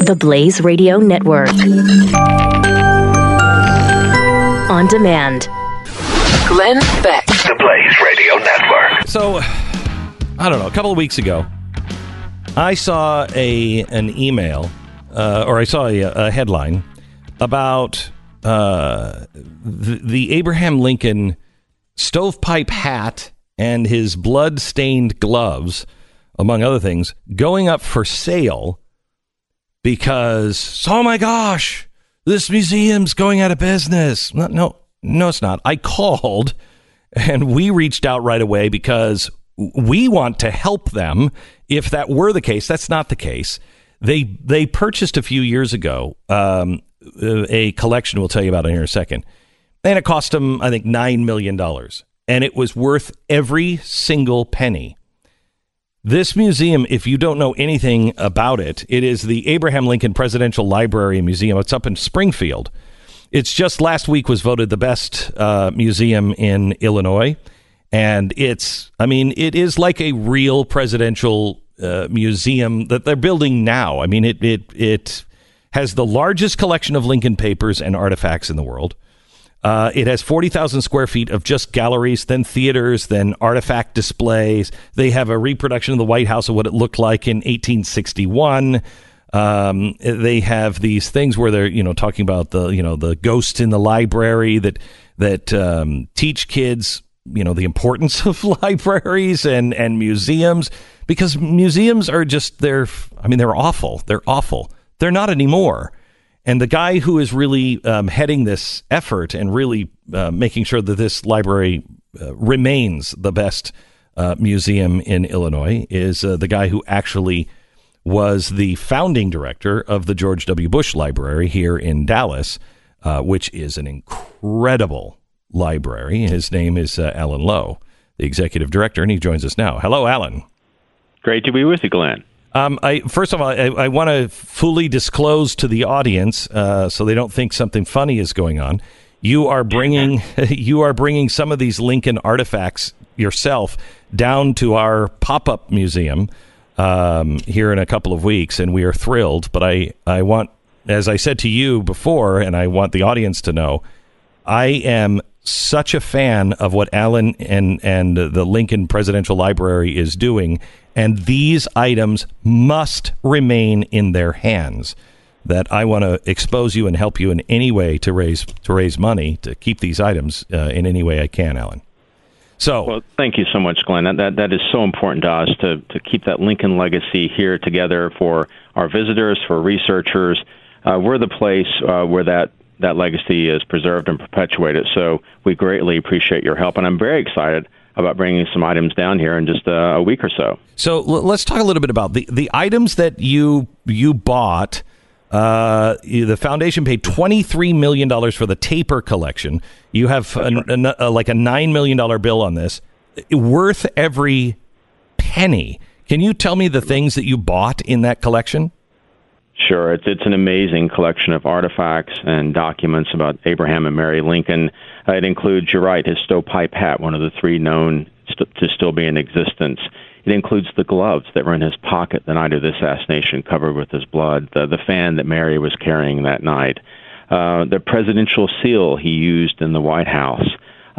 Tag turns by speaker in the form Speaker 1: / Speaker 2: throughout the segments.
Speaker 1: The Blaze Radio Network. On demand.
Speaker 2: Glenn Beck.
Speaker 3: The Blaze Radio Network.
Speaker 4: So, I don't know. A couple of weeks ago, I saw a an email, uh, or I saw a, a headline about uh, the, the Abraham Lincoln stovepipe hat and his blood-stained gloves, among other things, going up for sale because oh my gosh, this museum's going out of business. No, no, no, it's not. I called and we reached out right away because we want to help them. If that were the case, that's not the case. They they purchased a few years ago um, a collection. We'll tell you about it here in a second, and it cost them I think nine million dollars, and it was worth every single penny. This museum, if you don't know anything about it, it is the Abraham Lincoln Presidential Library and Museum. It's up in Springfield. It's just last week was voted the best uh, museum in Illinois, and it's I mean it is like a real presidential uh, museum that they're building now. I mean it it it has the largest collection of Lincoln papers and artifacts in the world. Uh, it has 40,000 square feet of just galleries, then theaters, then artifact displays. They have a reproduction of the White House of what it looked like in 1861. Um, they have these things where they're you know talking about the you know the ghosts in the library that that um, teach kids you know the importance of libraries and and museums because museums are just they're I mean they're awful they're awful they're not anymore and the guy who is really um, heading this effort and really uh, making sure that this library uh, remains the best uh, museum in Illinois is uh, the guy who actually was the founding director of the George W. Bush Library here in Dallas, uh, which is an incredible library. His name is uh, Alan Lowe, the executive director, and he joins us now. Hello, Alan.
Speaker 5: Great to be with you, Glenn.
Speaker 4: Um, I, first of all, I, I want to fully disclose to the audience, uh, so they don't think something funny is going on. You are bringing you are bringing some of these Lincoln artifacts yourself down to our pop up museum um, here in a couple of weeks, and we are thrilled. But I, I want, as I said to you before, and I want the audience to know, I am such a fan of what Alan and and the Lincoln Presidential Library is doing, and these items must remain in their hands. That I want to expose you and help you in any way to raise to raise money to keep these items uh, in any way I can, Alan. So,
Speaker 5: well, thank you so much, Glenn. That, that that is so important to us to to keep that Lincoln legacy here together for our visitors, for researchers. Uh, we're the place uh, where that that legacy is preserved and perpetuated. So we greatly appreciate your help, and I'm very excited about bringing some items down here in just a, a week or so.
Speaker 4: So l- let's talk a little bit about the the items that you you bought. Uh, the foundation paid twenty three million dollars for the Taper collection. You have an, a, like a nine million dollar bill on this, worth every penny. Can you tell me the things that you bought in that collection?
Speaker 5: Sure, it's it's an amazing collection of artifacts and documents about Abraham and Mary Lincoln. Uh, it includes, you're right, his stovepipe hat, one of the three known st- to still be in existence. It includes the gloves that were in his pocket the night of the assassination, covered with his blood, the, the fan that Mary was carrying that night, uh, the presidential seal he used in the White House,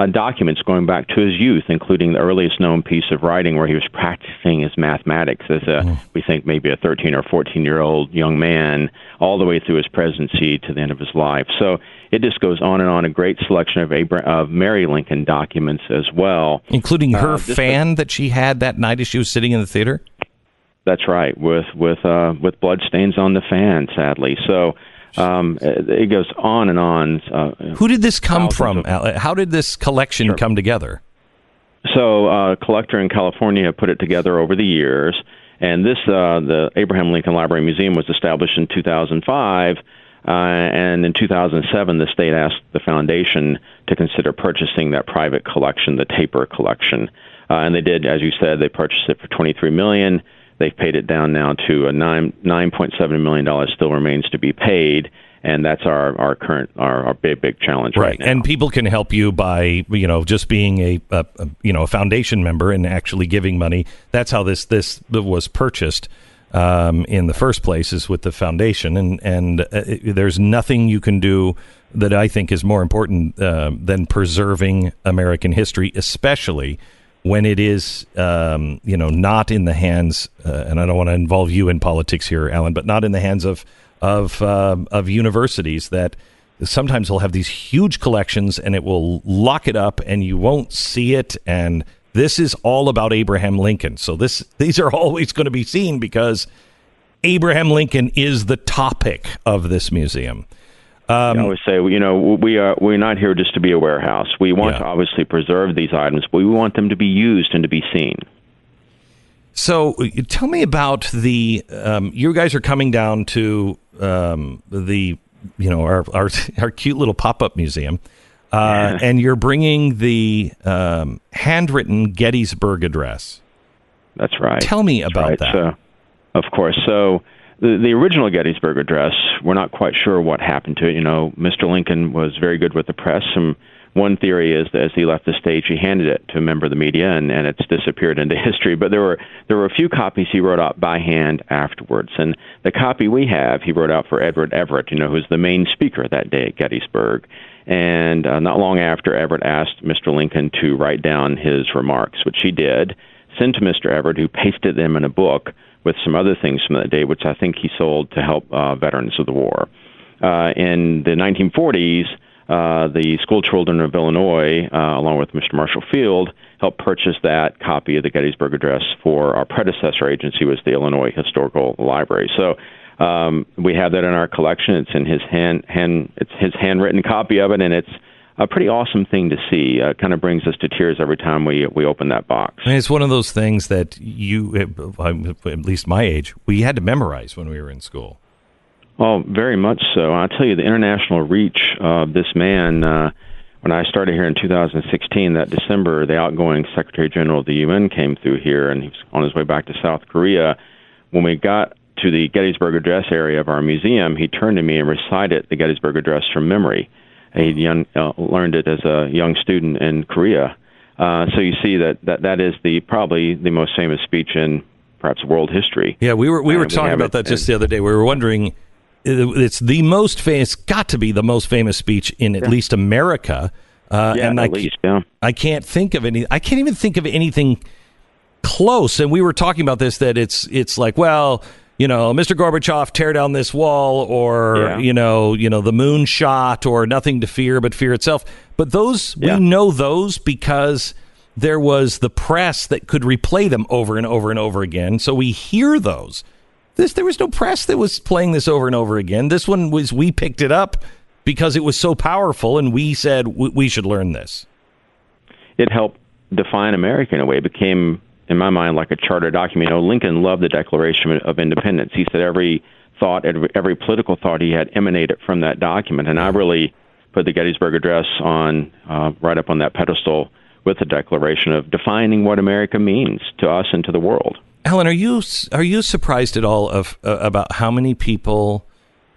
Speaker 5: uh, documents going back to his youth, including the earliest known piece of writing where he was practicing his mathematics as a, mm. we think, maybe a 13 or 14 year old young man, all the way through his presidency to the end of his life. So it just goes on and on. A great selection of Abra- of Mary Lincoln documents as well,
Speaker 4: including her uh, fan that she had that night as she was sitting in the theater.
Speaker 5: That's right, with with uh, with blood stains on the fan, sadly. So um, it goes on and on. Uh,
Speaker 4: Who did this come from? Of, How did this collection sure. come together?
Speaker 5: So, uh, a collector in California put it together over the years, and this uh, the Abraham Lincoln Library Museum was established in 2005. Uh, and in 2007, the state asked the foundation to consider purchasing that private collection, the Taper collection, uh, and they did, as you said, they purchased it for 23 million. They've paid it down now to a nine nine point seven million dollars still remains to be paid and that's our our current our, our big big challenge right,
Speaker 4: right and people can help you by you know just being a, a, a, you know a foundation member and actually giving money. That's how this this was purchased um, in the first place is with the foundation, and and uh, it- there's nothing you can do that I think is more important uh, than preserving American history, especially when it is um, you know not in the hands. Uh, and I don't want to involve you in politics here, Alan, but not in the hands of of um of universities that sometimes they'll have these huge collections and it will lock it up and you won't see it and this is all about Abraham Lincoln. So this these are always going to be seen because Abraham Lincoln is the topic of this museum.
Speaker 5: I always say, you know, we are we're not here just to be a warehouse. We want
Speaker 4: Yeah.
Speaker 5: to obviously preserve these items, but we want them to be used and to be seen.
Speaker 4: So tell me about the um, you guys are coming down to um, the you know our our, our cute little pop up museum, uh, and you're bringing the um, handwritten Gettysburg Address.
Speaker 5: That's right.
Speaker 4: Tell me
Speaker 5: That's
Speaker 4: about
Speaker 5: right.
Speaker 4: that.
Speaker 5: So, of course. So the, the original Gettysburg Address, we're not quite sure what happened to it. You know, Mr. Lincoln was very good with the press. And one theory is that as he left the stage, he handed it to a member of the media, and, and it's disappeared into history. But there were there were a few copies he wrote out by hand afterwards. And the copy we have, he wrote out for Edward Everett, you know, who was the main speaker that day at Gettysburg. And uh, not long after, Everett asked Mr. Lincoln to write down his remarks, which he did sent to Mr. Everett, who pasted them in a book with some other things from that day, which I think he sold to help uh, veterans of the war. Uh, in the 1940s, uh, the school children of Illinois, uh, along with Mr. Marshall Field, helped purchase that copy of the Gettysburg Address for our predecessor agency, was the Illinois Historical Library. So um, we have that in our collection. It's in his hand, hand it's his handwritten copy of it, and it's a pretty awesome thing to see. Uh, kind of brings us to tears every time we we open that box.
Speaker 4: I mean, it's one of those things that you, uh, at least my age, we had to memorize when we were in school.
Speaker 5: Oh, very much so. I'll tell you, the international reach of this man. Uh, when I started here in 2016, that December, the outgoing Secretary General of the UN came through here, and he was on his way back to South Korea. When we got to the Gettysburg Address area of our museum, he turned to me and recited the Gettysburg Address from memory. He young, uh, learned it as a young student in Korea. Uh, so you see that, that that is the probably the most famous speech in perhaps world history.
Speaker 4: Yeah, we were we were
Speaker 5: we
Speaker 4: talking about that just
Speaker 5: in-
Speaker 4: the other day. We were wondering, it's the most famous, got to be the most famous speech in at least America. Uh,
Speaker 5: Yeah,
Speaker 4: and
Speaker 5: at
Speaker 4: I,
Speaker 5: least, yeah.
Speaker 4: I can't think of any. I can't even think of anything close. And we were talking about this that it's it's like, well, you know, Mr. Gorbachev, tear down this wall, or
Speaker 5: Yeah.
Speaker 4: you know, you know, the moon shot, or nothing to fear but fear itself. But those
Speaker 5: Yeah.
Speaker 4: we know those because there was the press that could replay them over and over and over again. So we hear those. This there was no press that was playing this over and over again. This one was we picked it up because it was so powerful, and we said we, we should learn this.
Speaker 5: it helped define America in a way. It became, in my mind, like a charter document. You know, Lincoln loved the Declaration of Independence. He said every thought, every, political thought he had emanated from that document. And I really put the Gettysburg Address on uh, right up on that pedestal with the Declaration of defining what America means to us and to the world.
Speaker 4: Alan, are you are you surprised at all of uh, about how many people?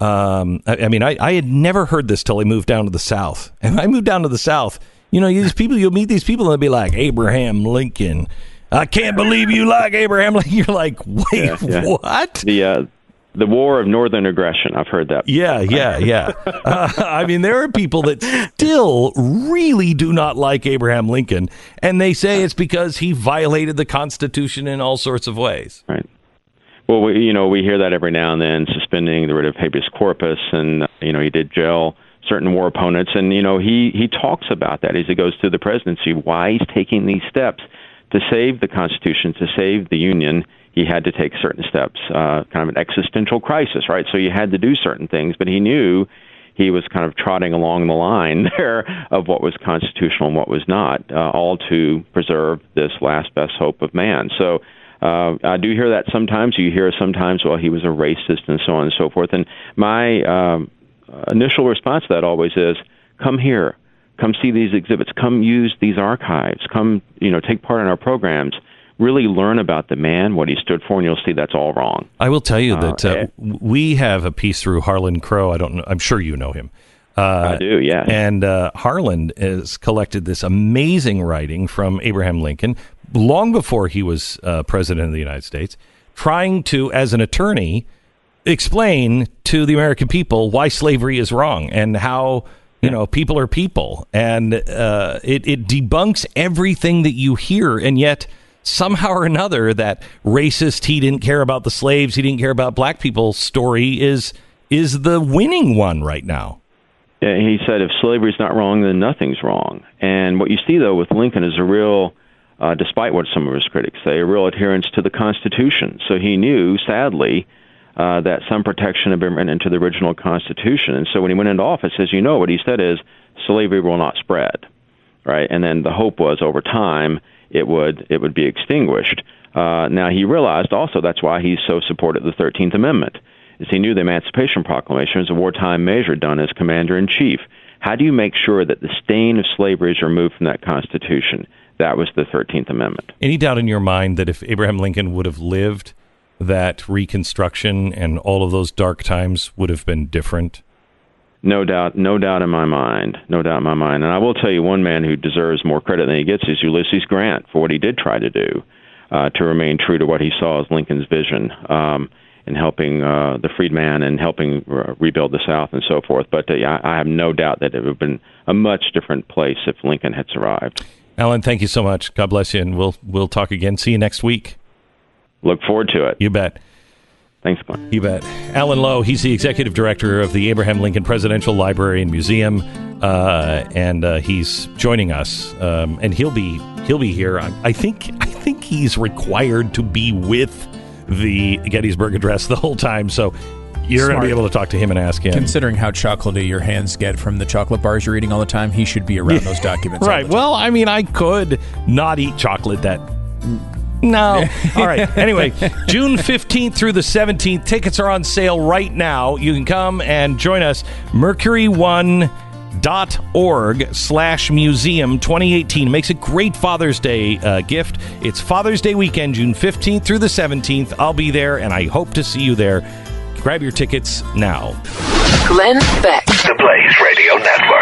Speaker 4: Um, I, I mean, I, I had never heard this till I moved down to the South, and I moved down to the South. You know, these people you'll meet these people and they'll be like Abraham Lincoln. I can't believe you like Abraham Lincoln. You're like, wait,
Speaker 5: Yeah, yeah.
Speaker 4: what?
Speaker 5: The uh, the War of Northern Aggression. I've heard that.
Speaker 4: Yeah, yeah, yeah. Uh, I mean, there are people that still really do not like Abraham Lincoln, and they say it's because he violated the Constitution in all sorts of ways.
Speaker 5: Right. Well, we, you know, we hear that every now and then, suspending the writ of habeas corpus, and uh, you know, he did jail certain war opponents, and you know, he he talks about that as he goes through the presidency, why he's taking these steps to save the Constitution, to save the Union. He had to take certain steps, uh, kind of an existential crisis, right? So you had to do certain things, but he knew he was kind of trotting along the line there of what was constitutional and what was not, uh, all to preserve this last best hope of man. So uh, I do hear that sometimes. You hear sometimes, well, he was a racist and so on and so forth. And my um, initial response to that always is, come here, come see these exhibits, come use these archives, come, you know, take part in our programs. Really learn about the man, what he stood for, and you'll see that's all wrong.
Speaker 4: I will tell you that uh,
Speaker 5: eh.
Speaker 4: we have a piece through Harlan Crow. I don't know. I'm sure you know him. Uh,
Speaker 5: I do, yeah.
Speaker 4: And uh, Harlan has collected this amazing writing from Abraham Lincoln long before he was uh, president of the United States trying to, as an attorney, explain to the American people why slavery is wrong and how you know people are people, and uh, it it debunks everything that you hear, and yet somehow or another that racist he didn't care about the slaves, he didn't care about black people story is is the winning one right now.
Speaker 5: Yeah, he said if slavery's not wrong, then nothing's wrong. And what you see though with Lincoln is a real uh, despite what some of his critics say, a real adherence to the Constitution. So he knew, sadly, uh, that some protection had been written into the original Constitution. And so when he went into office, as you know, what he said is slavery will not spread, right? And then the hope was over time it would it would be extinguished. Uh, now he realized also that's why he so supported the Thirteenth Amendment, is he knew the Emancipation Proclamation was a wartime measure done as commander in chief. How do you make sure that the stain of slavery is removed from that Constitution? That was the 13th Amendment.
Speaker 4: Any doubt in your mind that if Abraham Lincoln would have lived, that Reconstruction and all of those dark times would have been different?
Speaker 5: No doubt, no doubt in my mind, no doubt in my mind. And I will tell you, one man who deserves more credit than he gets is Ulysses Grant for what he did try to do uh, to remain true to what he saw as Lincoln's vision um, in helping uh, the freedman and helping uh, rebuild the South and so forth. But uh, I have no doubt that it would have been a much different place if Lincoln had survived.
Speaker 4: Alan, thank you so much. God bless you, and we'll we'll talk again. See you next week.
Speaker 5: Look forward to it.
Speaker 4: You bet.
Speaker 5: Thanks, Glenn.
Speaker 4: You bet. Alan Lowe, he's the executive director of the Abraham Lincoln Presidential Library and Museum, uh, and uh, he's joining us. Um, and he'll be he'll be here. I, I think I think he's required to be with the Gettysburg Address the whole time. So you're going to be able to talk to him and ask him.
Speaker 6: Considering how chocolatey your hands get from the chocolate bars you're eating all the time, he should be around those documents.
Speaker 4: right. Well, I mean, I could not eat chocolate that. No. all right. Anyway, June 15th through the 17th, tickets are on sale right now. You can come and join us. Mercury One dot org slash museum 2018 makes a great father's day uh, gift it's father's day weekend june 15th through the 17th i'll be there and i hope to see you there Grab your tickets now.
Speaker 2: Glenn Beck.
Speaker 3: The Blaze Radio Network.